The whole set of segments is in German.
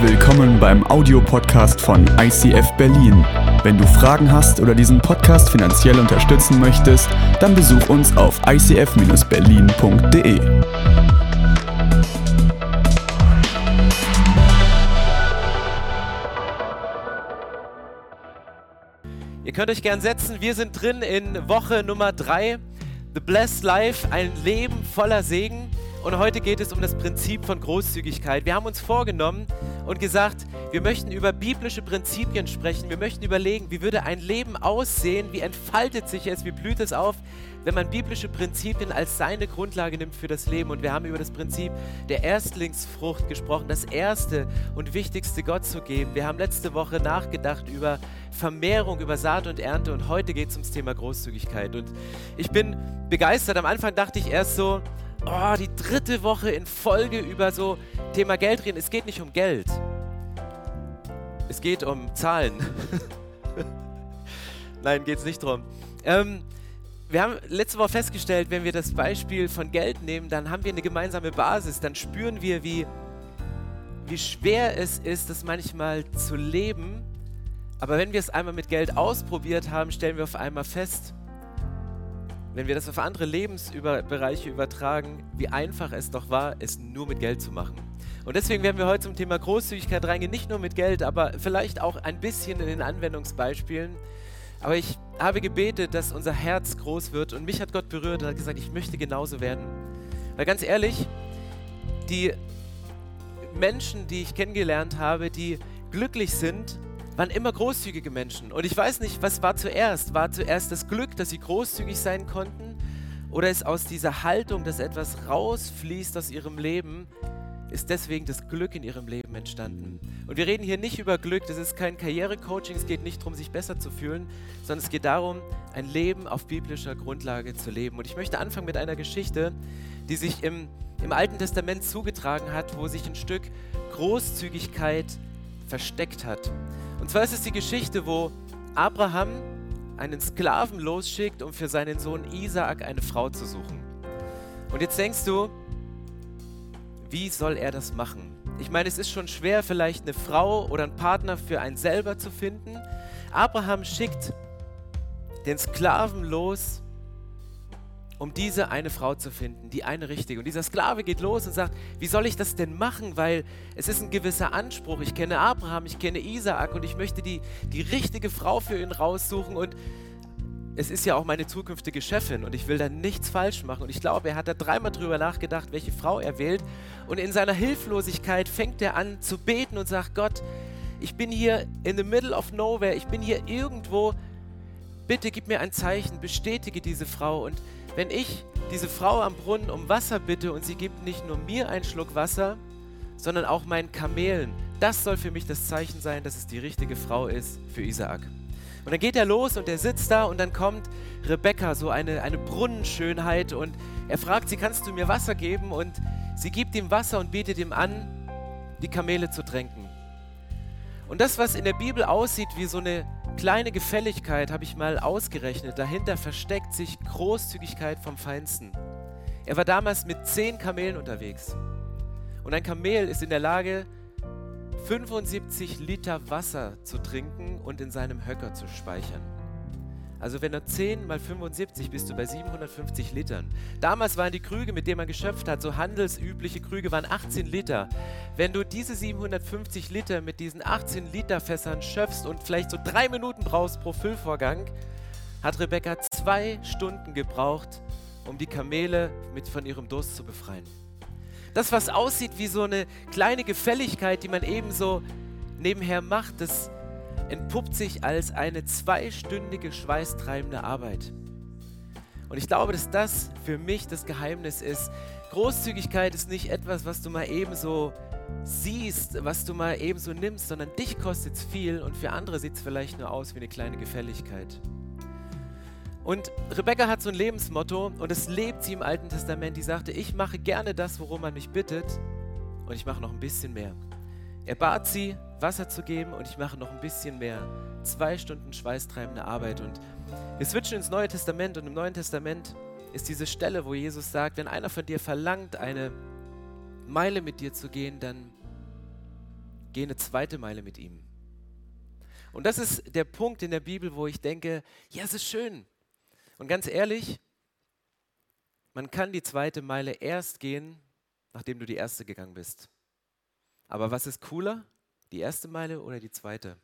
Willkommen beim Audiopodcast von ICF Berlin. Wenn du Fragen hast oder diesen Podcast finanziell unterstützen möchtest, dann besuch uns auf icf-berlin.de. Ihr könnt euch gern setzen. Wir sind drin in Woche Nummer 3. The Blessed Life, ein Leben voller Segen. Und heute geht es um das Prinzip von Großzügigkeit. Wir haben uns vorgenommen und gesagt, wir möchten über biblische Prinzipien sprechen. Wir möchten überlegen, wie würde ein Leben aussehen, wie entfaltet sich es, wie blüht es auf, wenn man biblische Prinzipien als seine Grundlage nimmt für das Leben. Und wir haben über das Prinzip der Erstlingsfrucht gesprochen, das erste und wichtigste Gott zu geben. Wir haben letzte Woche nachgedacht über Vermehrung, über Saat und Ernte und heute geht es ums Thema Großzügigkeit. Und ich bin begeistert. Am Anfang dachte ich erst so, oh, die dritte Woche in Folge über so Thema Geld reden. Es geht nicht um Geld. Es geht um Zahlen. Nein, geht es nicht drum. Ähm, wir haben letzte Woche festgestellt, wenn wir das Beispiel von Geld nehmen, dann haben wir eine gemeinsame Basis. Dann spüren wir, wie, wie schwer es ist, das manchmal zu leben. Aber wenn wir es einmal mit Geld ausprobiert haben, stellen wir auf einmal fest, wenn wir das auf andere Lebensbereiche übertragen, wie einfach es doch war, es nur mit Geld zu machen. Und deswegen werden wir heute zum Thema Großzügigkeit reingehen, nicht nur mit Geld, aber vielleicht auch ein bisschen in den Anwendungsbeispielen. Aber ich habe gebetet, dass unser Herz groß wird und mich hat Gott berührt und hat gesagt, ich möchte genauso werden. Weil ganz ehrlich, die Menschen, die ich kennengelernt habe, die glücklich sind, waren immer großzügige Menschen. Und ich weiß nicht, was war zuerst? War zuerst das Glück, dass sie großzügig sein konnten? Oder ist aus dieser Haltung, dass etwas rausfließt aus ihrem Leben, ist deswegen das Glück in ihrem Leben entstanden. Und wir reden hier nicht über Glück, das ist kein Karrierecoaching, es geht nicht darum, sich besser zu fühlen, sondern es geht darum, ein Leben auf biblischer Grundlage zu leben. Und ich möchte anfangen mit einer Geschichte, die sich im, im Alten Testament zugetragen hat, wo sich ein Stück Großzügigkeit versteckt hat. Und zwar ist es die Geschichte, wo Abraham einen Sklaven losschickt, um für seinen Sohn Isaak eine Frau zu suchen. Und jetzt denkst du, wie soll er das machen? Ich meine, es ist schon schwer, vielleicht eine Frau oder einen Partner für einen selber zu finden. Abraham schickt den Sklaven los, um diese eine Frau zu finden, die eine richtige. Und dieser Sklave geht los und sagt, wie soll ich das denn machen? Weil es ist ein gewisser Anspruch. Ich kenne Abraham, ich kenne Isaak und ich möchte die, die richtige Frau für ihn raussuchen. Und es ist ja auch meine zukünftige Chefin und ich will da nichts falsch machen. Und ich glaube, er hat da dreimal drüber nachgedacht, welche Frau er wählt. Und in seiner Hilflosigkeit fängt er an zu beten und sagt, Gott, ich bin hier in the middle of nowhere, ich bin hier irgendwo. Bitte gib mir ein Zeichen, bestätige diese Frau. Und wenn ich diese Frau am Brunnen um Wasser bitte und sie gibt nicht nur mir einen Schluck Wasser, sondern auch meinen Kamelen, das soll für mich das Zeichen sein, dass es die richtige Frau ist für Isaak. Und dann geht er los und er sitzt da und dann kommt Rebecca, so eine, eine Brunnenschönheit und er fragt sie, kannst du mir Wasser geben? Und sie gibt ihm Wasser und bietet ihm an, die Kamele zu tränken. Und das, was in der Bibel aussieht wie so eine kleine Gefälligkeit, habe ich mal ausgerechnet. Dahinter versteckt sich Großzügigkeit vom Feinsten. Er war damals mit zehn Kamelen unterwegs. Und ein Kamel ist in der Lage, 75 Liter Wasser zu trinken und in seinem Höcker zu speichern. Also wenn er 10 mal 75 bist du bei 750 Litern. Damals waren die Krüge, mit denen man geschöpft hat, so handelsübliche Krüge, waren 18 Liter. Wenn du diese 750 Liter mit diesen 18 Liter Fässern schöpfst und vielleicht so drei Minuten brauchst pro Füllvorgang, hat Rebecca zwei Stunden gebraucht, um die Kamele mit von ihrem Durst zu befreien. Das, was aussieht wie so eine kleine Gefälligkeit, die man ebenso nebenher macht, das entpuppt sich als eine zweistündige schweißtreibende Arbeit. Und ich glaube, dass das für mich das Geheimnis ist. Großzügigkeit ist nicht etwas, was du mal ebenso siehst, was du mal ebenso nimmst, sondern dich kostet es viel und für andere sieht es vielleicht nur aus wie eine kleine Gefälligkeit. Und Rebecca hat so ein Lebensmotto und es lebt sie im Alten Testament. Die sagte, ich mache gerne das, worum man mich bittet und ich mache noch ein bisschen mehr. Er bat sie, Wasser zu geben und ich mache noch ein bisschen mehr. Zwei Stunden schweißtreibende Arbeit. Und wir switchen ins Neue Testament und im Neuen Testament ist diese Stelle, wo Jesus sagt, wenn einer von dir verlangt, eine Meile mit dir zu gehen, dann geh eine zweite Meile mit ihm. Und das ist der Punkt in der Bibel, wo ich denke, ja, es ist schön. Und ganz ehrlich, man kann die zweite Meile erst gehen, nachdem du die erste gegangen bist. Aber was ist cooler? Die erste Meile oder die zweite?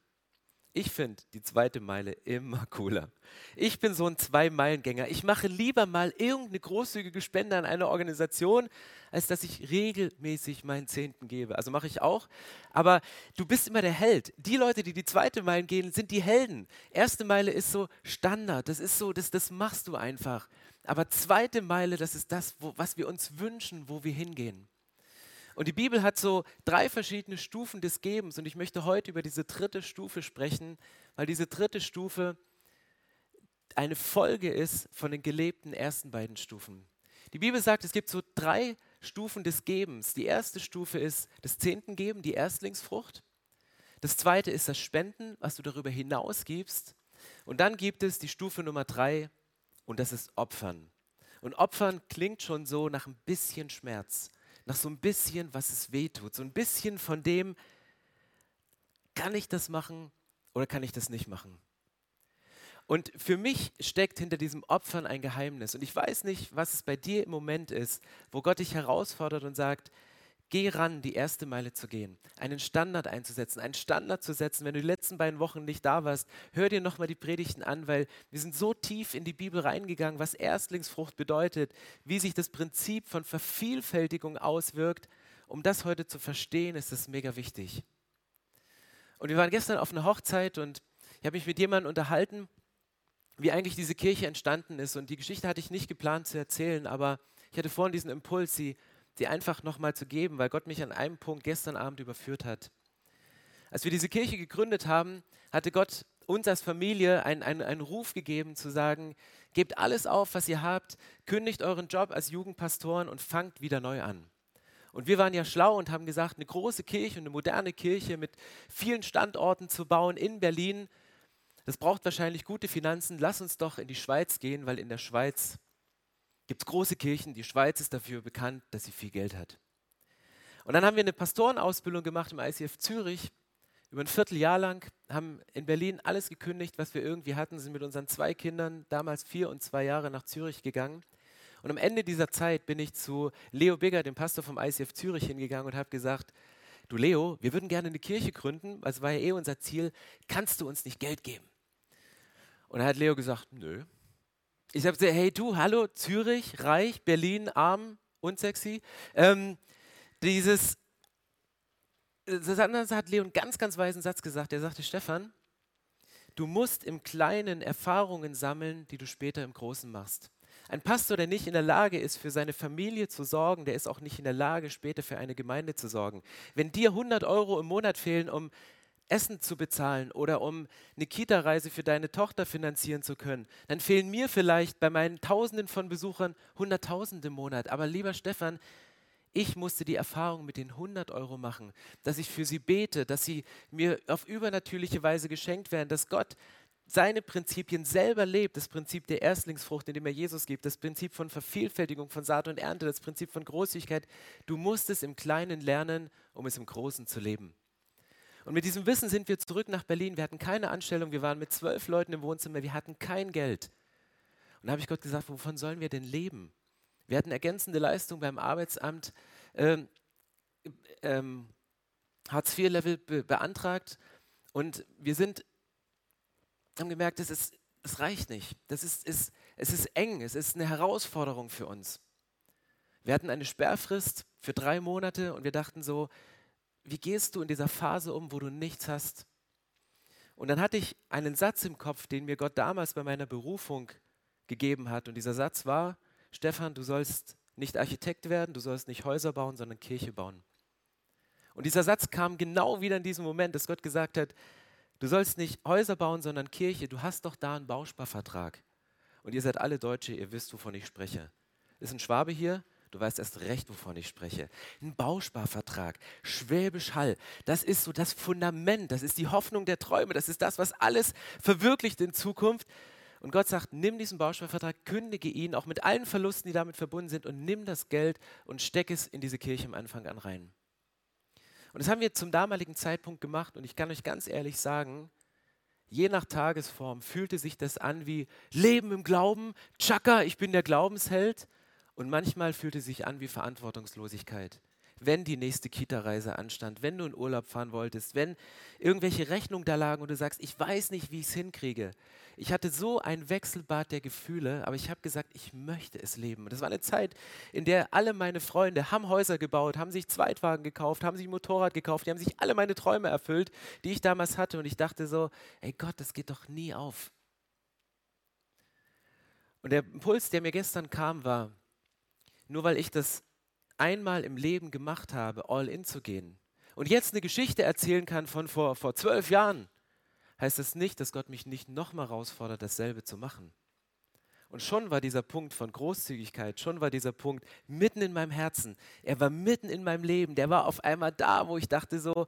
Ich finde die zweite Meile immer cooler. Ich bin so ein Zwei-Meilen-Gänger. Ich mache lieber mal irgendeine großzügige Spende an eine Organisation, als dass ich regelmäßig meinen Zehnten gebe. Also mache ich auch. Aber du bist immer der Held. Die Leute, die die zweite Meile gehen, sind die Helden. Erste Meile ist so Standard. Das ist so, das, das machst du einfach. Aber zweite Meile, das ist das, wo, was wir uns wünschen, wo wir hingehen. Und die Bibel hat so drei verschiedene Stufen des Gebens. Und ich möchte heute über diese dritte Stufe sprechen, weil diese dritte Stufe eine Folge ist von den gelebten ersten beiden Stufen. Die Bibel sagt, es gibt so drei Stufen des Gebens. Die erste Stufe ist das Zehnten geben, die Erstlingsfrucht. Das zweite ist das Spenden, was du darüber hinaus gibst. Und dann gibt es die Stufe Nummer drei und das ist Opfern. Und Opfern klingt schon so nach ein bisschen Schmerz nach so ein bisschen, was es weh tut. So ein bisschen von dem, kann ich das machen oder kann ich das nicht machen? Und für mich steckt hinter diesem Opfern ein Geheimnis. Und ich weiß nicht, was es bei dir im Moment ist, wo Gott dich herausfordert und sagt, Geh ran, die erste Meile zu gehen, einen Standard einzusetzen, einen Standard zu setzen. Wenn du die letzten beiden Wochen nicht da warst, hör dir nochmal die Predigten an, weil wir sind so tief in die Bibel reingegangen, was Erstlingsfrucht bedeutet, wie sich das Prinzip von Vervielfältigung auswirkt. Um das heute zu verstehen, ist das mega wichtig. Und wir waren gestern auf einer Hochzeit und ich habe mich mit jemandem unterhalten, wie eigentlich diese Kirche entstanden ist. Und die Geschichte hatte ich nicht geplant zu erzählen, aber ich hatte vorhin diesen Impuls, sie sie einfach nochmal zu geben, weil Gott mich an einem Punkt gestern Abend überführt hat. Als wir diese Kirche gegründet haben, hatte Gott uns als Familie einen, einen, einen Ruf gegeben, zu sagen, gebt alles auf, was ihr habt, kündigt euren Job als Jugendpastoren und fangt wieder neu an. Und wir waren ja schlau und haben gesagt, eine große Kirche und eine moderne Kirche mit vielen Standorten zu bauen in Berlin, das braucht wahrscheinlich gute Finanzen. Lass uns doch in die Schweiz gehen, weil in der Schweiz gibt es große Kirchen. Die Schweiz ist dafür bekannt, dass sie viel Geld hat. Und dann haben wir eine Pastorenausbildung gemacht im ICF Zürich. Über ein Vierteljahr lang haben in Berlin alles gekündigt, was wir irgendwie hatten, sind mit unseren zwei Kindern, damals vier und zwei Jahre, nach Zürich gegangen. Und am Ende dieser Zeit bin ich zu Leo Bigger, dem Pastor vom ICF Zürich, hingegangen und habe gesagt, du Leo, wir würden gerne eine Kirche gründen, das war ja eh unser Ziel, kannst du uns nicht Geld geben? Und da hat Leo gesagt, nö, ich habe gesagt, hey du, hallo, Zürich, reich, Berlin, arm, unsexy. Ähm, dieses, das hat Leon ganz, ganz weisen Satz gesagt. Er sagte, Stefan, du musst im Kleinen Erfahrungen sammeln, die du später im Großen machst. Ein Pastor, der nicht in der Lage ist, für seine Familie zu sorgen, der ist auch nicht in der Lage, später für eine Gemeinde zu sorgen. Wenn dir 100 Euro im Monat fehlen, um Essen zu bezahlen oder um eine Kita-Reise für deine Tochter finanzieren zu können, dann fehlen mir vielleicht bei meinen Tausenden von Besuchern Hunderttausende im Monat. Aber lieber Stefan, ich musste die Erfahrung mit den 100 Euro machen, dass ich für sie bete, dass sie mir auf übernatürliche Weise geschenkt werden, dass Gott seine Prinzipien selber lebt, das Prinzip der Erstlingsfrucht, indem er Jesus gibt, das Prinzip von Vervielfältigung, von Saat und Ernte, das Prinzip von Großzügigkeit. Du musst es im Kleinen lernen, um es im Großen zu leben. Und mit diesem Wissen sind wir zurück nach Berlin. Wir hatten keine Anstellung, wir waren mit zwölf Leuten im Wohnzimmer, wir hatten kein Geld. Und da habe ich Gott gesagt, wovon sollen wir denn leben? Wir hatten ergänzende Leistung beim Arbeitsamt, ähm, ähm, Hartz-IV-Level be beantragt und wir sind, haben gemerkt, es, ist, es reicht nicht. Das ist, ist, es ist eng, es ist eine Herausforderung für uns. Wir hatten eine Sperrfrist für drei Monate und wir dachten so, wie gehst du in dieser Phase um, wo du nichts hast? Und dann hatte ich einen Satz im Kopf, den mir Gott damals bei meiner Berufung gegeben hat. Und dieser Satz war, Stefan, du sollst nicht Architekt werden, du sollst nicht Häuser bauen, sondern Kirche bauen. Und dieser Satz kam genau wieder in diesem Moment, dass Gott gesagt hat, du sollst nicht Häuser bauen, sondern Kirche, du hast doch da einen Bausparvertrag. Und ihr seid alle Deutsche, ihr wisst, wovon ich spreche. Ist ein Schwabe hier? Du weißt erst recht, wovon ich spreche. Ein Bausparvertrag, Schwäbisch Hall, das ist so das Fundament, das ist die Hoffnung der Träume, das ist das, was alles verwirklicht in Zukunft. Und Gott sagt, nimm diesen Bausparvertrag, kündige ihn, auch mit allen Verlusten, die damit verbunden sind, und nimm das Geld und steck es in diese Kirche am Anfang an rein. Und das haben wir zum damaligen Zeitpunkt gemacht und ich kann euch ganz ehrlich sagen, je nach Tagesform fühlte sich das an wie Leben im Glauben, Chaka, ich bin der Glaubensheld. Und manchmal fühlte sich an wie Verantwortungslosigkeit wenn die nächste Kita-Reise anstand, wenn du in Urlaub fahren wolltest, wenn irgendwelche Rechnungen da lagen und du sagst, ich weiß nicht, wie ich es hinkriege. Ich hatte so ein Wechselbad der Gefühle, aber ich habe gesagt, ich möchte es leben. Und das war eine Zeit, in der alle meine Freunde haben Häuser gebaut, haben sich Zweitwagen gekauft, haben sich Motorrad gekauft, die haben sich alle meine Träume erfüllt, die ich damals hatte. Und ich dachte so, ey Gott, das geht doch nie auf. Und der Impuls, der mir gestern kam, war, nur weil ich das einmal im Leben gemacht habe, all in zu gehen und jetzt eine Geschichte erzählen kann von vor, vor zwölf Jahren, heißt das nicht, dass Gott mich nicht nochmal herausfordert, dasselbe zu machen. Und schon war dieser Punkt von Großzügigkeit, schon war dieser Punkt mitten in meinem Herzen. Er war mitten in meinem Leben. Der war auf einmal da, wo ich dachte so,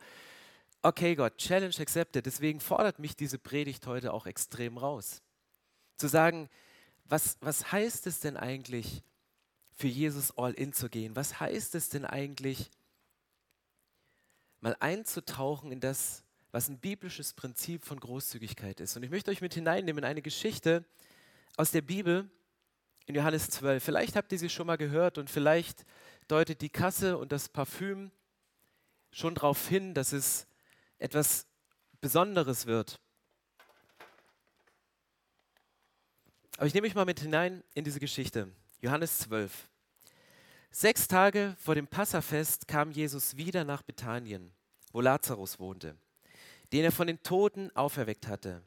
okay Gott, Challenge accepted. Deswegen fordert mich diese Predigt heute auch extrem raus. Zu sagen, was, was heißt es denn eigentlich, für Jesus all in zu gehen. Was heißt es denn eigentlich, mal einzutauchen in das, was ein biblisches Prinzip von Großzügigkeit ist? Und ich möchte euch mit hineinnehmen in eine Geschichte aus der Bibel in Johannes 12. Vielleicht habt ihr sie schon mal gehört und vielleicht deutet die Kasse und das Parfüm schon darauf hin, dass es etwas Besonderes wird. Aber ich nehme euch mal mit hinein in diese Geschichte. Johannes 12. Sechs Tage vor dem Passafest kam Jesus wieder nach Bethanien, wo Lazarus wohnte, den er von den Toten auferweckt hatte.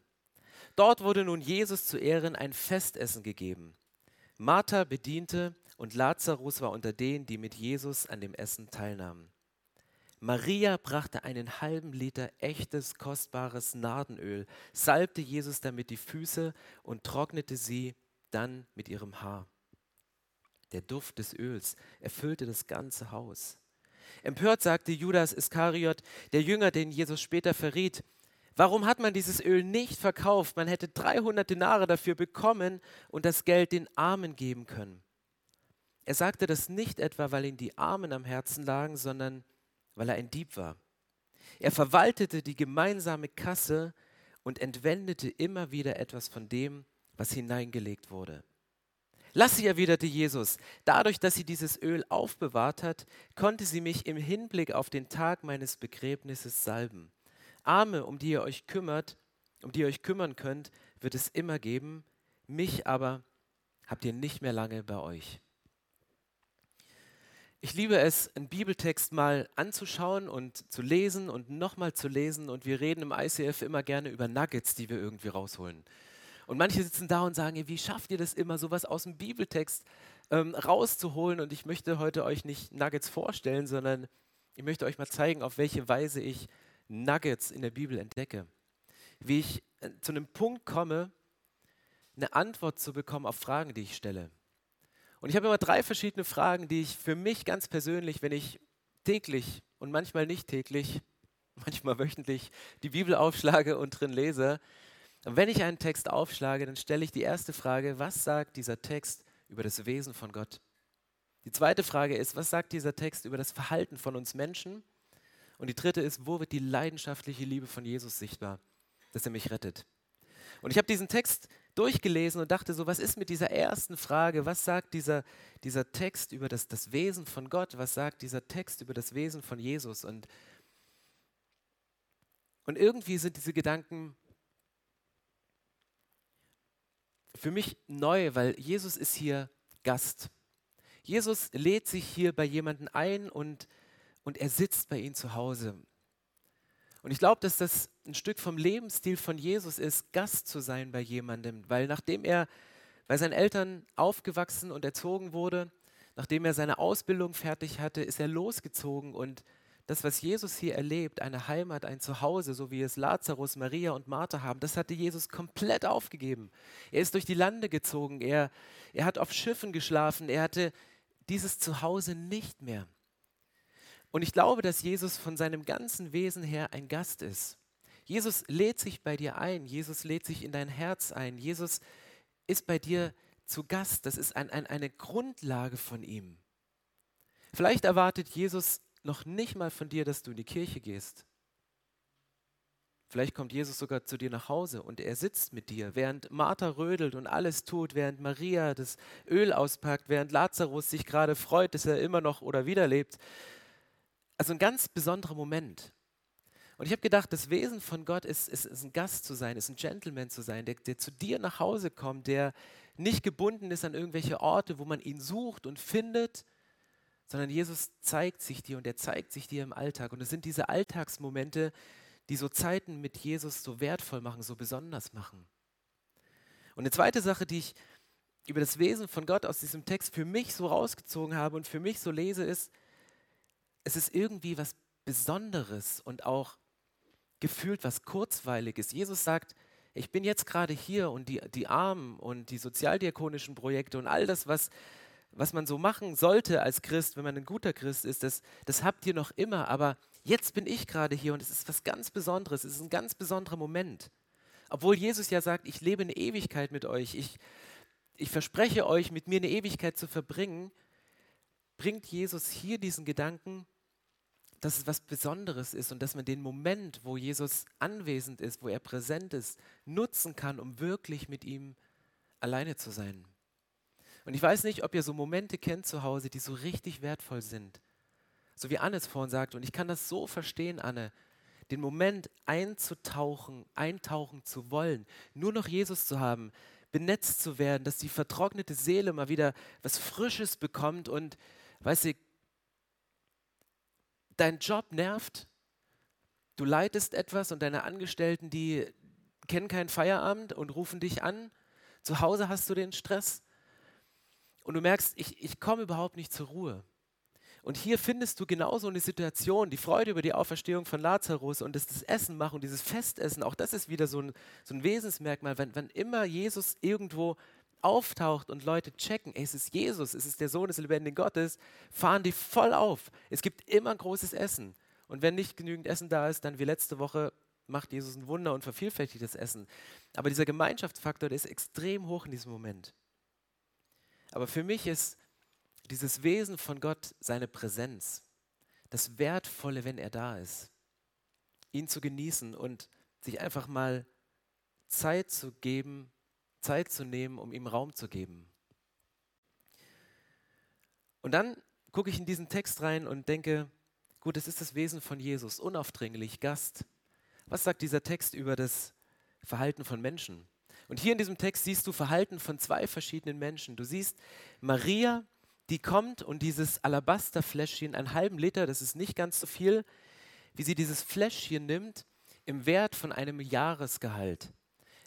Dort wurde nun Jesus zu Ehren ein Festessen gegeben. Martha bediente und Lazarus war unter denen, die mit Jesus an dem Essen teilnahmen. Maria brachte einen halben Liter echtes, kostbares Nardenöl, salbte Jesus damit die Füße und trocknete sie dann mit ihrem Haar. Der Duft des Öls erfüllte das ganze Haus. Empört sagte Judas Iskariot, der Jünger, den Jesus später verriet, Warum hat man dieses Öl nicht verkauft? Man hätte 300 Denare dafür bekommen und das Geld den Armen geben können. Er sagte das nicht etwa, weil ihm die Armen am Herzen lagen, sondern weil er ein Dieb war. Er verwaltete die gemeinsame Kasse und entwendete immer wieder etwas von dem, was hineingelegt wurde. Lass sie, erwiderte Jesus. Dadurch, dass sie dieses Öl aufbewahrt hat, konnte sie mich im Hinblick auf den Tag meines Begräbnisses salben. Arme, um die ihr euch kümmert, um die ihr euch kümmern könnt, wird es immer geben. Mich aber habt ihr nicht mehr lange bei euch. Ich liebe es, einen Bibeltext mal anzuschauen und zu lesen und nochmal zu lesen. Und wir reden im ICF immer gerne über Nuggets, die wir irgendwie rausholen. Und manche sitzen da und sagen, wie schafft ihr das immer, sowas aus dem Bibeltext ähm, rauszuholen? Und ich möchte heute euch nicht Nuggets vorstellen, sondern ich möchte euch mal zeigen, auf welche Weise ich Nuggets in der Bibel entdecke. Wie ich äh, zu einem Punkt komme, eine Antwort zu bekommen auf Fragen, die ich stelle. Und ich habe immer drei verschiedene Fragen, die ich für mich ganz persönlich, wenn ich täglich und manchmal nicht täglich, manchmal wöchentlich die Bibel aufschlage und drin lese, und wenn ich einen Text aufschlage, dann stelle ich die erste Frage, was sagt dieser Text über das Wesen von Gott? Die zweite Frage ist, was sagt dieser Text über das Verhalten von uns Menschen? Und die dritte ist, wo wird die leidenschaftliche Liebe von Jesus sichtbar, dass er mich rettet? Und ich habe diesen Text durchgelesen und dachte so, was ist mit dieser ersten Frage? Was sagt dieser, dieser Text über das, das Wesen von Gott? Was sagt dieser Text über das Wesen von Jesus? Und, und irgendwie sind diese Gedanken für mich neu, weil Jesus ist hier Gast. Jesus lädt sich hier bei jemandem ein und, und er sitzt bei ihnen zu Hause. Und ich glaube, dass das ein Stück vom Lebensstil von Jesus ist, Gast zu sein bei jemandem, weil nachdem er bei seinen Eltern aufgewachsen und erzogen wurde, nachdem er seine Ausbildung fertig hatte, ist er losgezogen und das, was Jesus hier erlebt, eine Heimat, ein Zuhause, so wie es Lazarus, Maria und Martha haben, das hatte Jesus komplett aufgegeben. Er ist durch die Lande gezogen, er, er hat auf Schiffen geschlafen, er hatte dieses Zuhause nicht mehr. Und ich glaube, dass Jesus von seinem ganzen Wesen her ein Gast ist. Jesus lädt sich bei dir ein, Jesus lädt sich in dein Herz ein, Jesus ist bei dir zu Gast, das ist ein, ein, eine Grundlage von ihm. Vielleicht erwartet Jesus noch nicht mal von dir, dass du in die Kirche gehst. Vielleicht kommt Jesus sogar zu dir nach Hause und er sitzt mit dir, während Martha rödelt und alles tut, während Maria das Öl auspackt, während Lazarus sich gerade freut, dass er immer noch oder wieder lebt. Also ein ganz besonderer Moment. Und ich habe gedacht, das Wesen von Gott ist, ist, ist, ein Gast zu sein, ist ein Gentleman zu sein, der, der zu dir nach Hause kommt, der nicht gebunden ist an irgendwelche Orte, wo man ihn sucht und findet, sondern Jesus zeigt sich dir und er zeigt sich dir im Alltag. Und es sind diese Alltagsmomente, die so Zeiten mit Jesus so wertvoll machen, so besonders machen. Und eine zweite Sache, die ich über das Wesen von Gott aus diesem Text für mich so rausgezogen habe und für mich so lese, ist, es ist irgendwie was Besonderes und auch gefühlt was Kurzweiliges. Jesus sagt, ich bin jetzt gerade hier und die, die Armen und die sozialdiakonischen Projekte und all das, was, was man so machen sollte als Christ, wenn man ein guter Christ ist, das, das habt ihr noch immer, aber jetzt bin ich gerade hier und es ist was ganz Besonderes, es ist ein ganz besonderer Moment. Obwohl Jesus ja sagt, ich lebe eine Ewigkeit mit euch, ich, ich verspreche euch, mit mir eine Ewigkeit zu verbringen, bringt Jesus hier diesen Gedanken, dass es was Besonderes ist und dass man den Moment, wo Jesus anwesend ist, wo er präsent ist, nutzen kann, um wirklich mit ihm alleine zu sein. Und ich weiß nicht, ob ihr so Momente kennt zu Hause, die so richtig wertvoll sind. So wie Anne es vorhin sagt, und ich kann das so verstehen, Anne, den Moment einzutauchen, eintauchen zu wollen, nur noch Jesus zu haben, benetzt zu werden, dass die vertrocknete Seele mal wieder was Frisches bekommt und, weißt du, dein Job nervt, du leitest etwas und deine Angestellten, die kennen keinen Feierabend und rufen dich an, zu Hause hast du den Stress und du merkst, ich, ich komme überhaupt nicht zur Ruhe. Und hier findest du genauso eine Situation, die Freude über die Auferstehung von Lazarus und das, das Essen machen, dieses Festessen, auch das ist wieder so ein, so ein Wesensmerkmal. Wenn, wenn immer Jesus irgendwo auftaucht und Leute checken, ey, es ist Jesus, es ist der Sohn des lebendigen Gottes, fahren die voll auf. Es gibt immer großes Essen. Und wenn nicht genügend Essen da ist, dann wie letzte Woche macht Jesus ein Wunder und vervielfältigt das Essen. Aber dieser Gemeinschaftsfaktor, der ist extrem hoch in diesem Moment. Aber für mich ist dieses Wesen von Gott seine Präsenz, das Wertvolle, wenn er da ist, ihn zu genießen und sich einfach mal Zeit zu geben, Zeit zu nehmen, um ihm Raum zu geben. Und dann gucke ich in diesen Text rein und denke, gut, es ist das Wesen von Jesus, unaufdringlich, Gast. Was sagt dieser Text über das Verhalten von Menschen? Und hier in diesem Text siehst du Verhalten von zwei verschiedenen Menschen. Du siehst Maria, die kommt und dieses Alabasterfläschchen, einen halben Liter, das ist nicht ganz so viel, wie sie dieses Fläschchen nimmt im Wert von einem Jahresgehalt.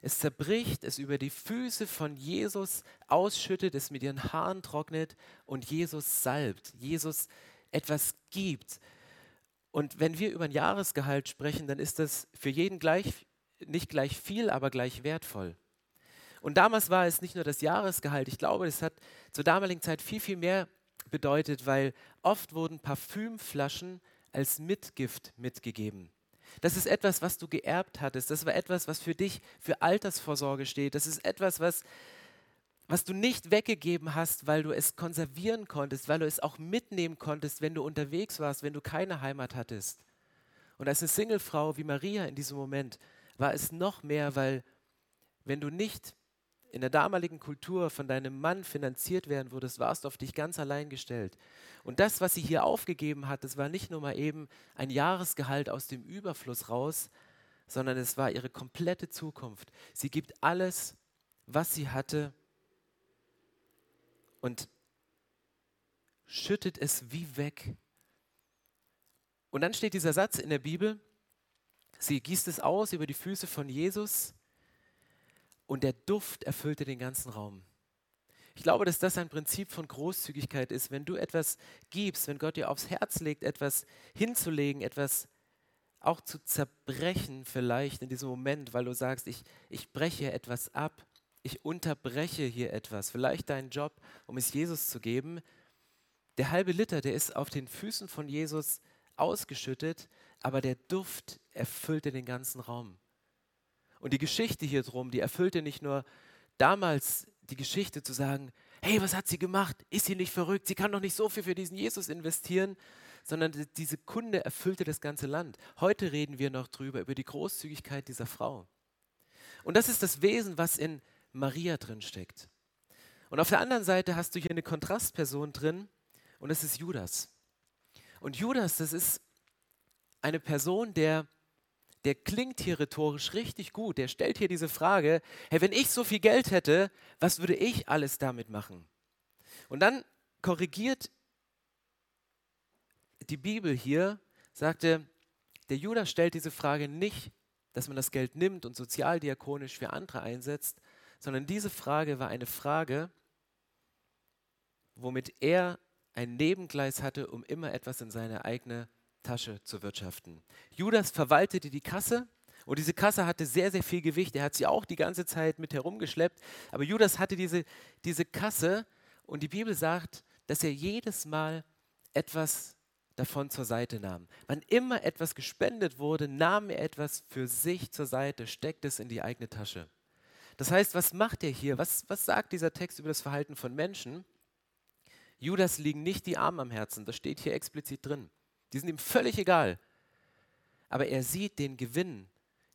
Es zerbricht, es über die Füße von Jesus ausschüttet, es mit ihren Haaren trocknet und Jesus salbt, Jesus etwas gibt. Und wenn wir über ein Jahresgehalt sprechen, dann ist das für jeden gleich, nicht gleich viel, aber gleich wertvoll. Und damals war es nicht nur das Jahresgehalt, ich glaube, es hat zur damaligen Zeit viel, viel mehr bedeutet, weil oft wurden Parfümflaschen als Mitgift mitgegeben. Das ist etwas, was du geerbt hattest. Das war etwas, was für dich für Altersvorsorge steht. Das ist etwas, was, was du nicht weggegeben hast, weil du es konservieren konntest, weil du es auch mitnehmen konntest, wenn du unterwegs warst, wenn du keine Heimat hattest. Und als eine Singlefrau wie Maria in diesem Moment war es noch mehr, weil wenn du nicht in der damaligen Kultur von deinem Mann finanziert werden würdest, warst du auf dich ganz allein gestellt. Und das, was sie hier aufgegeben hat, das war nicht nur mal eben ein Jahresgehalt aus dem Überfluss raus, sondern es war ihre komplette Zukunft. Sie gibt alles, was sie hatte und schüttet es wie weg. Und dann steht dieser Satz in der Bibel, sie gießt es aus über die Füße von Jesus und der Duft erfüllte den ganzen Raum. Ich glaube, dass das ein Prinzip von Großzügigkeit ist. Wenn du etwas gibst, wenn Gott dir aufs Herz legt, etwas hinzulegen, etwas auch zu zerbrechen vielleicht in diesem Moment, weil du sagst, ich, ich breche etwas ab, ich unterbreche hier etwas, vielleicht deinen Job, um es Jesus zu geben. Der halbe Liter, der ist auf den Füßen von Jesus ausgeschüttet, aber der Duft erfüllte den ganzen Raum. Und die Geschichte hier drum, die erfüllte nicht nur damals die Geschichte zu sagen, hey, was hat sie gemacht? Ist sie nicht verrückt? Sie kann doch nicht so viel für diesen Jesus investieren, sondern diese Kunde erfüllte das ganze Land. Heute reden wir noch drüber, über die Großzügigkeit dieser Frau. Und das ist das Wesen, was in Maria drin steckt. Und auf der anderen Seite hast du hier eine Kontrastperson drin und das ist Judas. Und Judas, das ist eine Person, der, der klingt hier rhetorisch richtig gut. Der stellt hier diese Frage, hey, wenn ich so viel Geld hätte, was würde ich alles damit machen? Und dann korrigiert die Bibel hier, sagte, der Judas stellt diese Frage nicht, dass man das Geld nimmt und sozialdiakonisch für andere einsetzt, sondern diese Frage war eine Frage, womit er ein Nebengleis hatte, um immer etwas in seine eigene Tasche zu wirtschaften. Judas verwaltete die Kasse und diese Kasse hatte sehr, sehr viel Gewicht. Er hat sie auch die ganze Zeit mit herumgeschleppt. Aber Judas hatte diese, diese Kasse und die Bibel sagt, dass er jedes Mal etwas davon zur Seite nahm. Wann immer etwas gespendet wurde, nahm er etwas für sich zur Seite, steckte es in die eigene Tasche. Das heißt, was macht er hier? Was, was sagt dieser Text über das Verhalten von Menschen? Judas liegen nicht die Arme am Herzen, das steht hier explizit drin. Die sind ihm völlig egal. Aber er sieht den Gewinn,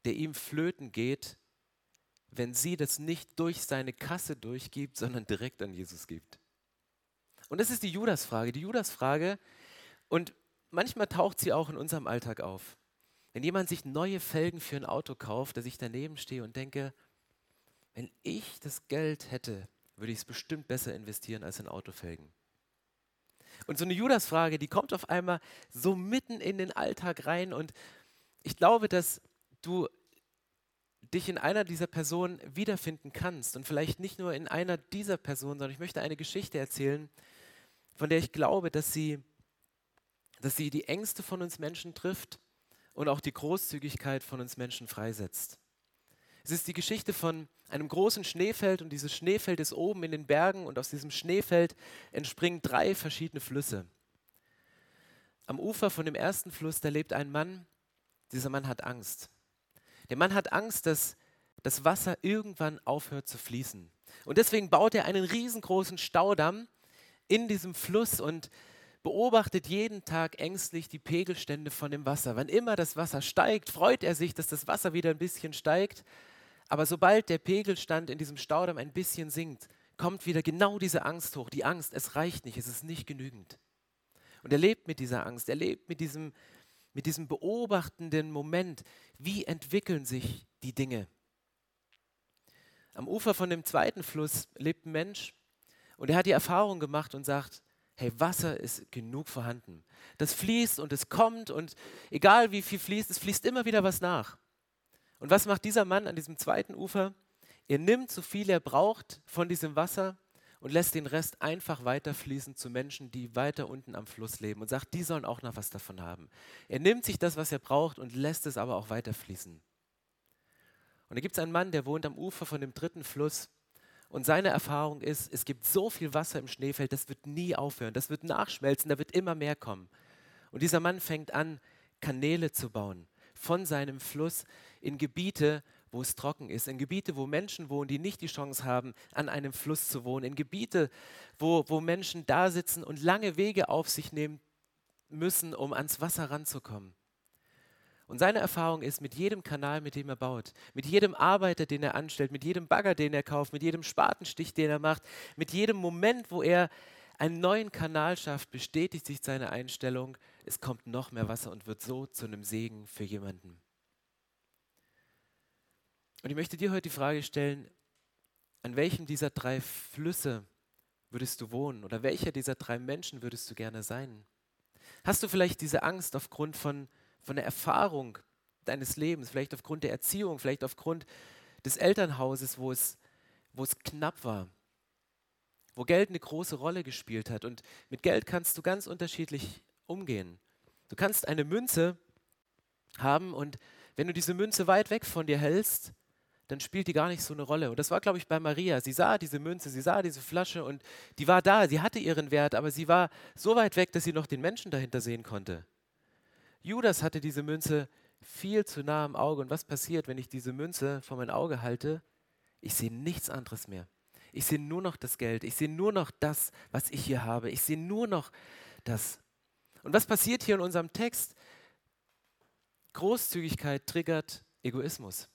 der ihm flöten geht, wenn sie das nicht durch seine Kasse durchgibt, sondern direkt an Jesus gibt. Und das ist die Judas-Frage. Die Judas-Frage, und manchmal taucht sie auch in unserem Alltag auf. Wenn jemand sich neue Felgen für ein Auto kauft, dass ich daneben stehe und denke, wenn ich das Geld hätte, würde ich es bestimmt besser investieren als in Autofelgen. Und so eine Judas-Frage, die kommt auf einmal so mitten in den Alltag rein. Und ich glaube, dass du dich in einer dieser Personen wiederfinden kannst. Und vielleicht nicht nur in einer dieser Personen, sondern ich möchte eine Geschichte erzählen, von der ich glaube, dass sie, dass sie die Ängste von uns Menschen trifft und auch die Großzügigkeit von uns Menschen freisetzt. Es ist die Geschichte von einem großen Schneefeld und dieses Schneefeld ist oben in den Bergen und aus diesem Schneefeld entspringen drei verschiedene Flüsse. Am Ufer von dem ersten Fluss, da lebt ein Mann, dieser Mann hat Angst. Der Mann hat Angst, dass das Wasser irgendwann aufhört zu fließen. Und deswegen baut er einen riesengroßen Staudamm in diesem Fluss und beobachtet jeden Tag ängstlich die Pegelstände von dem Wasser. Wann immer das Wasser steigt, freut er sich, dass das Wasser wieder ein bisschen steigt aber sobald der Pegelstand in diesem Staudamm ein bisschen sinkt, kommt wieder genau diese Angst hoch. Die Angst, es reicht nicht, es ist nicht genügend. Und er lebt mit dieser Angst, er lebt mit diesem, mit diesem beobachtenden Moment. Wie entwickeln sich die Dinge? Am Ufer von dem zweiten Fluss lebt ein Mensch und er hat die Erfahrung gemacht und sagt, hey, Wasser ist genug vorhanden. Das fließt und es kommt und egal wie viel fließt, es fließt immer wieder was nach. Und was macht dieser Mann an diesem zweiten Ufer? Er nimmt so viel er braucht von diesem Wasser und lässt den Rest einfach weiterfließen zu Menschen, die weiter unten am Fluss leben und sagt, die sollen auch noch was davon haben. Er nimmt sich das, was er braucht und lässt es aber auch weiterfließen. Und da gibt es einen Mann, der wohnt am Ufer von dem dritten Fluss und seine Erfahrung ist, es gibt so viel Wasser im Schneefeld, das wird nie aufhören, das wird nachschmelzen, da wird immer mehr kommen. Und dieser Mann fängt an, Kanäle zu bauen von seinem Fluss in Gebiete, wo es trocken ist, in Gebiete, wo Menschen wohnen, die nicht die Chance haben, an einem Fluss zu wohnen, in Gebiete, wo, wo Menschen da sitzen und lange Wege auf sich nehmen müssen, um ans Wasser ranzukommen. Und seine Erfahrung ist, mit jedem Kanal, mit dem er baut, mit jedem Arbeiter, den er anstellt, mit jedem Bagger, den er kauft, mit jedem Spatenstich, den er macht, mit jedem Moment, wo er einen neuen Kanal schafft, bestätigt sich seine Einstellung, es kommt noch mehr Wasser und wird so zu einem Segen für jemanden. Und ich möchte dir heute die Frage stellen, an welchem dieser drei Flüsse würdest du wohnen oder welcher dieser drei Menschen würdest du gerne sein? Hast du vielleicht diese Angst aufgrund von, von der Erfahrung deines Lebens, vielleicht aufgrund der Erziehung, vielleicht aufgrund des Elternhauses, wo es, wo es knapp war, wo Geld eine große Rolle gespielt hat. Und mit Geld kannst du ganz unterschiedlich umgehen. Du kannst eine Münze haben und wenn du diese Münze weit weg von dir hältst, dann spielt die gar nicht so eine Rolle. Und das war, glaube ich, bei Maria. Sie sah diese Münze, sie sah diese Flasche und die war da, sie hatte ihren Wert, aber sie war so weit weg, dass sie noch den Menschen dahinter sehen konnte. Judas hatte diese Münze viel zu nah am Auge. Und was passiert, wenn ich diese Münze vor mein Auge halte? Ich sehe nichts anderes mehr. Ich sehe nur noch das Geld. Ich sehe nur noch das, was ich hier habe. Ich sehe nur noch das. Und was passiert hier in unserem Text? Großzügigkeit triggert Egoismus.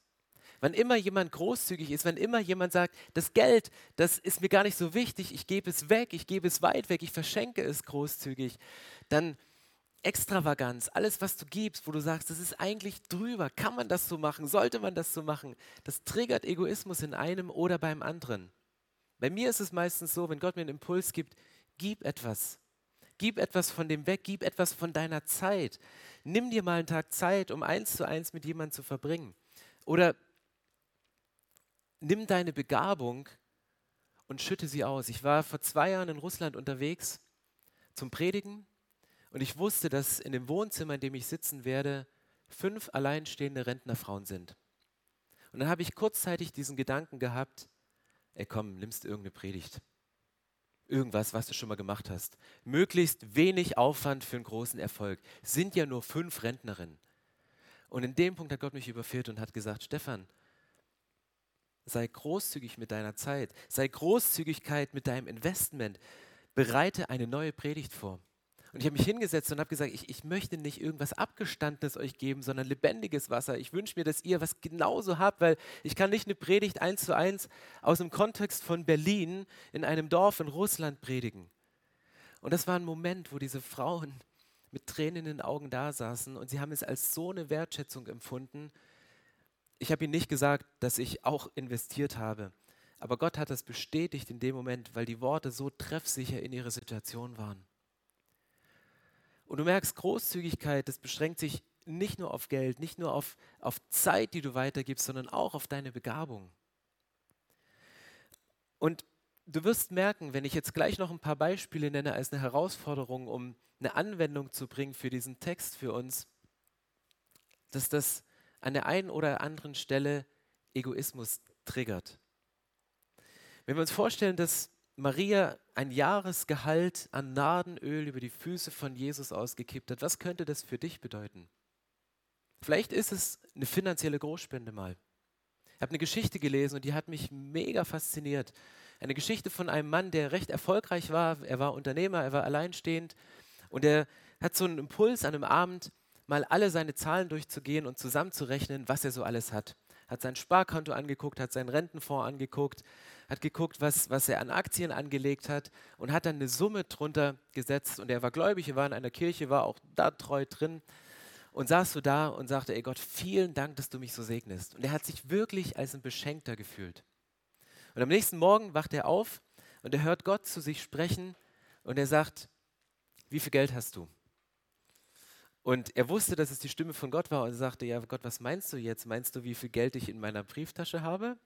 Wann immer jemand großzügig ist, wenn immer jemand sagt, das Geld, das ist mir gar nicht so wichtig, ich gebe es weg, ich gebe es weit weg, ich verschenke es großzügig, dann Extravaganz, alles, was du gibst, wo du sagst, das ist eigentlich drüber, kann man das so machen, sollte man das so machen, das triggert Egoismus in einem oder beim anderen. Bei mir ist es meistens so, wenn Gott mir einen Impuls gibt, gib etwas. Gib etwas von dem weg, gib etwas von deiner Zeit. Nimm dir mal einen Tag Zeit, um eins zu eins mit jemandem zu verbringen. Oder nimm deine Begabung und schütte sie aus. Ich war vor zwei Jahren in Russland unterwegs zum Predigen und ich wusste, dass in dem Wohnzimmer, in dem ich sitzen werde, fünf alleinstehende Rentnerfrauen sind. Und dann habe ich kurzzeitig diesen Gedanken gehabt, ey komm, nimmst irgendeine Predigt. Irgendwas, was du schon mal gemacht hast. Möglichst wenig Aufwand für einen großen Erfolg. Sind ja nur fünf Rentnerinnen. Und in dem Punkt hat Gott mich überführt und hat gesagt, Stefan, sei großzügig mit deiner Zeit, sei Großzügigkeit mit deinem Investment, bereite eine neue Predigt vor. Und ich habe mich hingesetzt und habe gesagt, ich, ich möchte nicht irgendwas Abgestandenes euch geben, sondern lebendiges Wasser. Ich wünsche mir, dass ihr was genauso habt, weil ich kann nicht eine Predigt eins zu eins aus dem Kontext von Berlin in einem Dorf in Russland predigen. Und das war ein Moment, wo diese Frauen mit Tränen in den Augen da saßen und sie haben es als so eine Wertschätzung empfunden. Ich habe ihnen nicht gesagt, dass ich auch investiert habe, aber Gott hat das bestätigt in dem Moment, weil die Worte so treffsicher in ihre Situation waren. Und du merkst, Großzügigkeit, das beschränkt sich nicht nur auf Geld, nicht nur auf, auf Zeit, die du weitergibst, sondern auch auf deine Begabung. Und du wirst merken, wenn ich jetzt gleich noch ein paar Beispiele nenne als eine Herausforderung, um eine Anwendung zu bringen für diesen Text für uns, dass das an der einen oder anderen Stelle Egoismus triggert. Wenn wir uns vorstellen, dass Maria ein Jahresgehalt an Nardenöl über die Füße von Jesus ausgekippt hat, was könnte das für dich bedeuten? Vielleicht ist es eine finanzielle Großspende mal. Ich habe eine Geschichte gelesen und die hat mich mega fasziniert. Eine Geschichte von einem Mann, der recht erfolgreich war. Er war Unternehmer, er war alleinstehend und er hat so einen Impuls an einem Abend, mal alle seine Zahlen durchzugehen und zusammenzurechnen, was er so alles hat hat sein Sparkonto angeguckt, hat seinen Rentenfonds angeguckt, hat geguckt, was, was er an Aktien angelegt hat und hat dann eine Summe drunter gesetzt. Und er war gläubig, er war in einer Kirche, war auch da treu drin und saß so da und sagte, ey Gott, vielen Dank, dass du mich so segnest. Und er hat sich wirklich als ein Beschenkter gefühlt. Und am nächsten Morgen wacht er auf und er hört Gott zu sich sprechen und er sagt, wie viel Geld hast du? Und er wusste, dass es die Stimme von Gott war und sagte, ja Gott, was meinst du jetzt? Meinst du, wie viel Geld ich in meiner Brieftasche habe?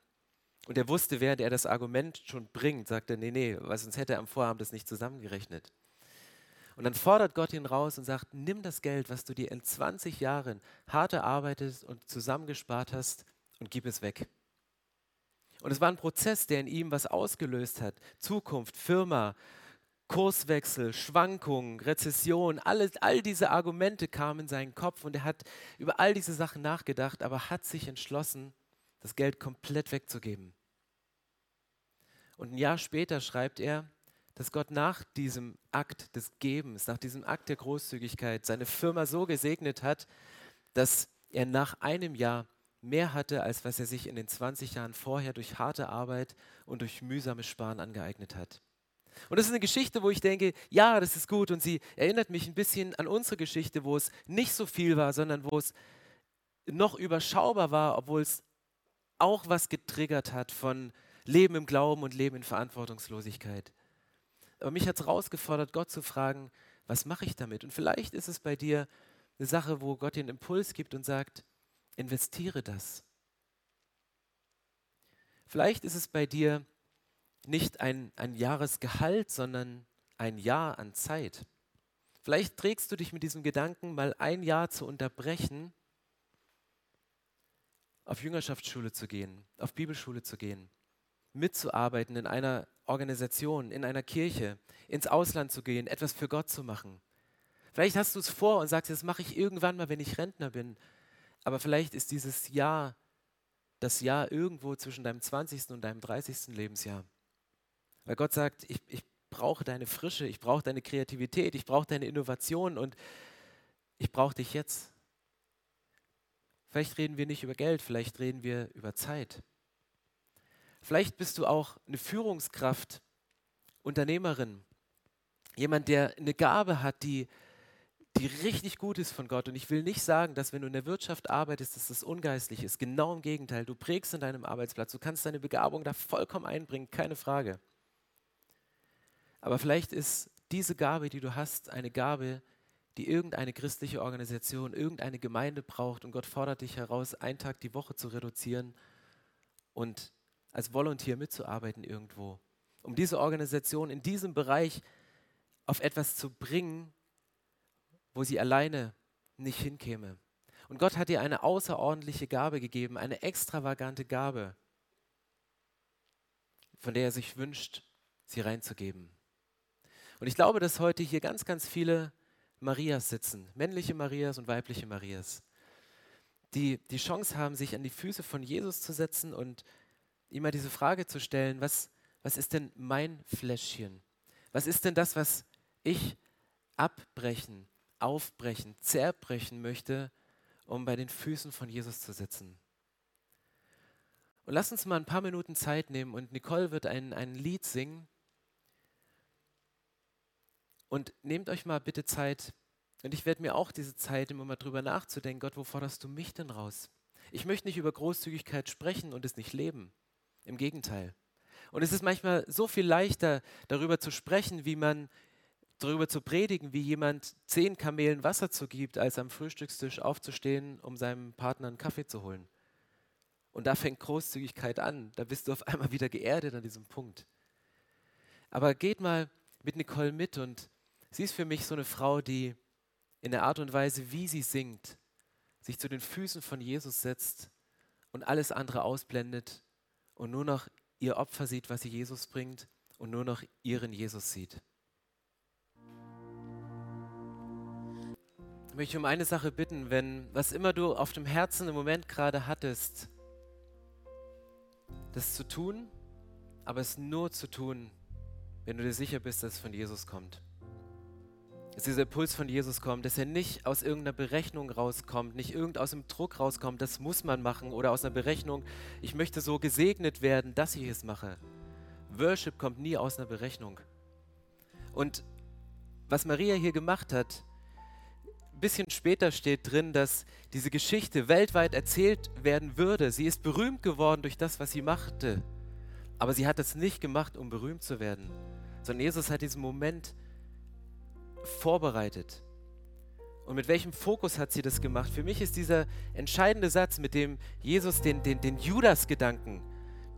Und er wusste, während er das Argument schon bringt, sagte er, nee, nee, weil sonst hätte er am Vorabend das nicht zusammengerechnet. Und dann fordert Gott ihn raus und sagt, nimm das Geld, was du dir in 20 Jahren hart erarbeitet und zusammengespart hast und gib es weg. Und es war ein Prozess, der in ihm was ausgelöst hat. Zukunft, Firma, Kurswechsel, Schwankungen, Rezession, alles, all diese Argumente kamen in seinen Kopf und er hat über all diese Sachen nachgedacht, aber hat sich entschlossen, das Geld komplett wegzugeben. Und ein Jahr später schreibt er, dass Gott nach diesem Akt des Gebens, nach diesem Akt der Großzügigkeit seine Firma so gesegnet hat, dass er nach einem Jahr mehr hatte, als was er sich in den 20 Jahren vorher durch harte Arbeit und durch mühsames Sparen angeeignet hat. Und das ist eine Geschichte, wo ich denke, ja, das ist gut und sie erinnert mich ein bisschen an unsere Geschichte, wo es nicht so viel war, sondern wo es noch überschaubar war, obwohl es auch was getriggert hat von Leben im Glauben und Leben in Verantwortungslosigkeit. Aber mich hat es herausgefordert, Gott zu fragen, was mache ich damit? Und vielleicht ist es bei dir eine Sache, wo Gott dir einen Impuls gibt und sagt, investiere das. Vielleicht ist es bei dir nicht ein, ein Jahresgehalt, sondern ein Jahr an Zeit. Vielleicht trägst du dich mit diesem Gedanken, mal ein Jahr zu unterbrechen, auf Jüngerschaftsschule zu gehen, auf Bibelschule zu gehen, mitzuarbeiten in einer Organisation, in einer Kirche, ins Ausland zu gehen, etwas für Gott zu machen. Vielleicht hast du es vor und sagst, das mache ich irgendwann mal, wenn ich Rentner bin. Aber vielleicht ist dieses Jahr das Jahr irgendwo zwischen deinem 20. und deinem 30. Lebensjahr. Weil Gott sagt, ich, ich brauche deine Frische, ich brauche deine Kreativität, ich brauche deine Innovation und ich brauche dich jetzt. Vielleicht reden wir nicht über Geld, vielleicht reden wir über Zeit. Vielleicht bist du auch eine Führungskraft, Unternehmerin, jemand, der eine Gabe hat, die, die richtig gut ist von Gott. Und ich will nicht sagen, dass wenn du in der Wirtschaft arbeitest, dass das ungeistlich ist. Genau im Gegenteil. Du prägst in deinem Arbeitsplatz, du kannst deine Begabung da vollkommen einbringen, keine Frage. Aber vielleicht ist diese Gabe, die du hast, eine Gabe, die irgendeine christliche Organisation, irgendeine Gemeinde braucht und Gott fordert dich heraus, einen Tag die Woche zu reduzieren und als Volontier mitzuarbeiten irgendwo, um diese Organisation in diesem Bereich auf etwas zu bringen, wo sie alleine nicht hinkäme. Und Gott hat dir eine außerordentliche Gabe gegeben, eine extravagante Gabe, von der er sich wünscht, sie reinzugeben. Und ich glaube, dass heute hier ganz, ganz viele Marias sitzen, männliche Marias und weibliche Marias, die die Chance haben, sich an die Füße von Jesus zu setzen und ihm mal diese Frage zu stellen, was, was ist denn mein Fläschchen? Was ist denn das, was ich abbrechen, aufbrechen, zerbrechen möchte, um bei den Füßen von Jesus zu sitzen? Und lass uns mal ein paar Minuten Zeit nehmen und Nicole wird ein, ein Lied singen, und nehmt euch mal bitte Zeit, und ich werde mir auch diese Zeit immer mal drüber nachzudenken, Gott, wo forderst du mich denn raus? Ich möchte nicht über Großzügigkeit sprechen und es nicht leben. Im Gegenteil. Und es ist manchmal so viel leichter, darüber zu sprechen, wie man darüber zu predigen, wie jemand zehn Kamelen Wasser zu gibt, als am Frühstückstisch aufzustehen, um seinem Partner einen Kaffee zu holen. Und da fängt Großzügigkeit an. Da bist du auf einmal wieder geerdet an diesem Punkt. Aber geht mal mit Nicole mit und Sie ist für mich so eine Frau, die in der Art und Weise, wie sie singt, sich zu den Füßen von Jesus setzt und alles andere ausblendet und nur noch ihr Opfer sieht, was sie Jesus bringt und nur noch ihren Jesus sieht. Ich möchte um eine Sache bitten, wenn was immer du auf dem Herzen im Moment gerade hattest, das zu tun, aber es nur zu tun, wenn du dir sicher bist, dass es von Jesus kommt dass dieser Impuls von Jesus kommt, dass er nicht aus irgendeiner Berechnung rauskommt, nicht irgend aus dem Druck rauskommt, das muss man machen oder aus einer Berechnung, ich möchte so gesegnet werden, dass ich es mache. Worship kommt nie aus einer Berechnung. Und was Maria hier gemacht hat, ein bisschen später steht drin, dass diese Geschichte weltweit erzählt werden würde. Sie ist berühmt geworden durch das, was sie machte. Aber sie hat es nicht gemacht, um berühmt zu werden, sondern Jesus hat diesen Moment vorbereitet. Und mit welchem Fokus hat sie das gemacht? Für mich ist dieser entscheidende Satz, mit dem Jesus den, den, den Judas-Gedanken,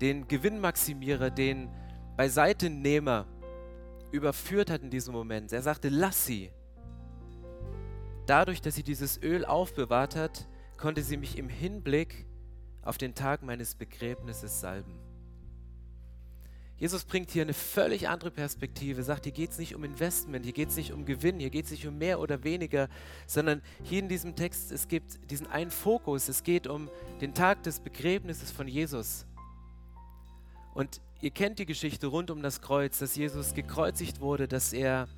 den Gewinnmaximierer, den Beiseitenehmer überführt hat in diesem Moment. Er sagte, lass sie. Dadurch, dass sie dieses Öl aufbewahrt hat, konnte sie mich im Hinblick auf den Tag meines Begräbnisses salben. Jesus bringt hier eine völlig andere Perspektive, sagt, hier geht es nicht um Investment, hier geht es nicht um Gewinn, hier geht es nicht um mehr oder weniger, sondern hier in diesem Text, es gibt diesen einen Fokus, es geht um den Tag des Begräbnisses von Jesus. Und ihr kennt die Geschichte rund um das Kreuz, dass Jesus gekreuzigt wurde, dass er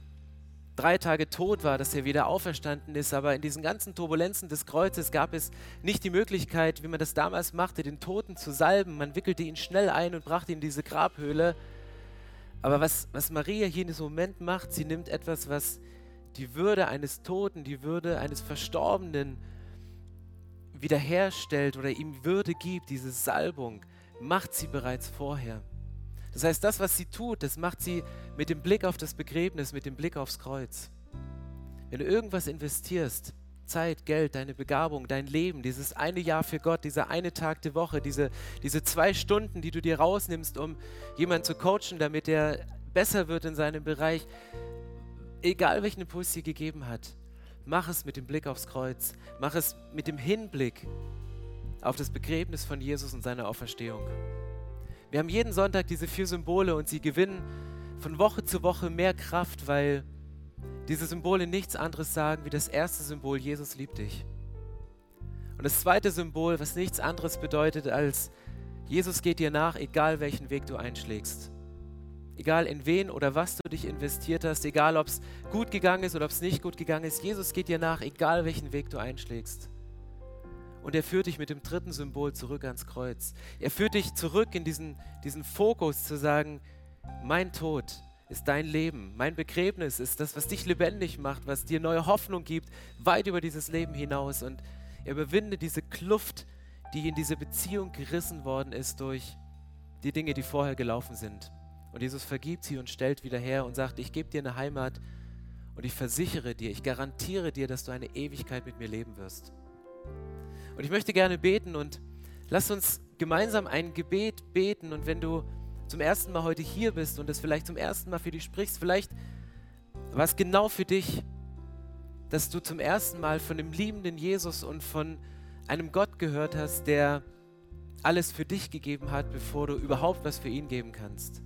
drei Tage tot war, dass er wieder auferstanden ist. Aber in diesen ganzen Turbulenzen des Kreuzes gab es nicht die Möglichkeit, wie man das damals machte, den Toten zu salben. Man wickelte ihn schnell ein und brachte ihn in diese Grabhöhle. Aber was, was Maria hier in diesem Moment macht, sie nimmt etwas, was die Würde eines Toten, die Würde eines Verstorbenen wiederherstellt oder ihm Würde gibt, diese Salbung, macht sie bereits vorher. Das heißt, das, was sie tut, das macht sie mit dem Blick auf das Begräbnis, mit dem Blick aufs Kreuz. Wenn du irgendwas investierst, Zeit, Geld, deine Begabung, dein Leben, dieses eine Jahr für Gott, dieser eine Tag der Woche, diese, diese zwei Stunden, die du dir rausnimmst, um jemanden zu coachen, damit er besser wird in seinem Bereich, egal welchen Impuls sie gegeben hat, mach es mit dem Blick aufs Kreuz, mach es mit dem Hinblick auf das Begräbnis von Jesus und seiner Auferstehung. Wir haben jeden Sonntag diese vier Symbole und sie gewinnen von Woche zu Woche mehr Kraft, weil diese Symbole nichts anderes sagen wie das erste Symbol, Jesus liebt dich. Und das zweite Symbol, was nichts anderes bedeutet als, Jesus geht dir nach, egal welchen Weg du einschlägst. egal in wen oder was du dich investiert hast, egal ob es gut gegangen ist oder ob es nicht gut gegangen ist, Jesus geht dir nach, egal welchen Weg du einschlägst. Und er führt dich mit dem dritten Symbol zurück ans Kreuz. Er führt dich zurück in diesen, diesen Fokus zu sagen, mein Tod ist dein Leben, mein Begräbnis ist das, was dich lebendig macht, was dir neue Hoffnung gibt, weit über dieses Leben hinaus. Und er überwindet diese Kluft, die in diese Beziehung gerissen worden ist durch die Dinge, die vorher gelaufen sind. Und Jesus vergibt sie und stellt wieder her und sagt, ich gebe dir eine Heimat und ich versichere dir, ich garantiere dir, dass du eine Ewigkeit mit mir leben wirst. Und ich möchte gerne beten und lass uns gemeinsam ein Gebet beten. Und wenn du zum ersten Mal heute hier bist und es vielleicht zum ersten Mal für dich sprichst, vielleicht war es genau für dich, dass du zum ersten Mal von dem liebenden Jesus und von einem Gott gehört hast, der alles für dich gegeben hat, bevor du überhaupt was für ihn geben kannst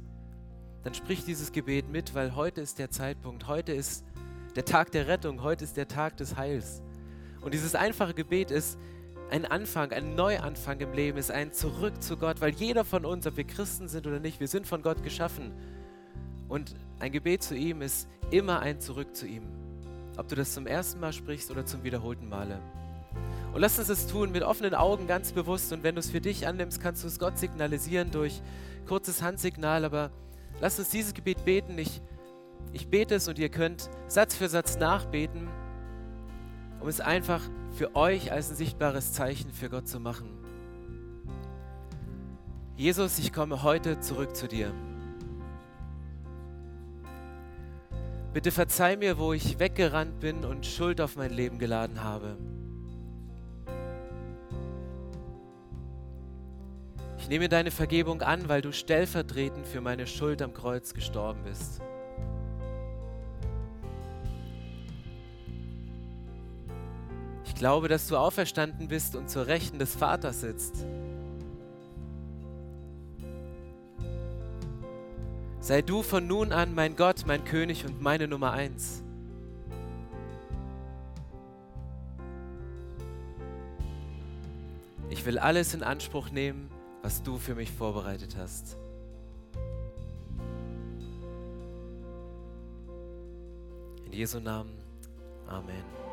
dann sprich dieses Gebet mit, weil heute ist der Zeitpunkt, heute ist der Tag der Rettung, heute ist der Tag des Heils. Und dieses einfache Gebet ist ein Anfang, ein Neuanfang im Leben, ist ein Zurück zu Gott, weil jeder von uns, ob wir Christen sind oder nicht, wir sind von Gott geschaffen. Und ein Gebet zu ihm ist immer ein Zurück zu ihm. Ob du das zum ersten Mal sprichst oder zum wiederholten Male. Und lass uns es tun mit offenen Augen ganz bewusst. Und wenn du es für dich annimmst, kannst du es Gott signalisieren durch kurzes Handsignal, aber Lasst uns dieses Gebet beten. Ich, ich bete es und ihr könnt Satz für Satz nachbeten, um es einfach für euch als ein sichtbares Zeichen für Gott zu machen. Jesus, ich komme heute zurück zu dir. Bitte verzeih mir, wo ich weggerannt bin und Schuld auf mein Leben geladen habe. Ich nehme deine Vergebung an, weil du stellvertretend für meine Schuld am Kreuz gestorben bist. Ich glaube, dass du auferstanden bist und zur Rechten des Vaters sitzt. Sei du von nun an mein Gott, mein König und meine Nummer eins. Ich will alles in Anspruch nehmen, was du für mich vorbereitet hast. In Jesu Namen. Amen.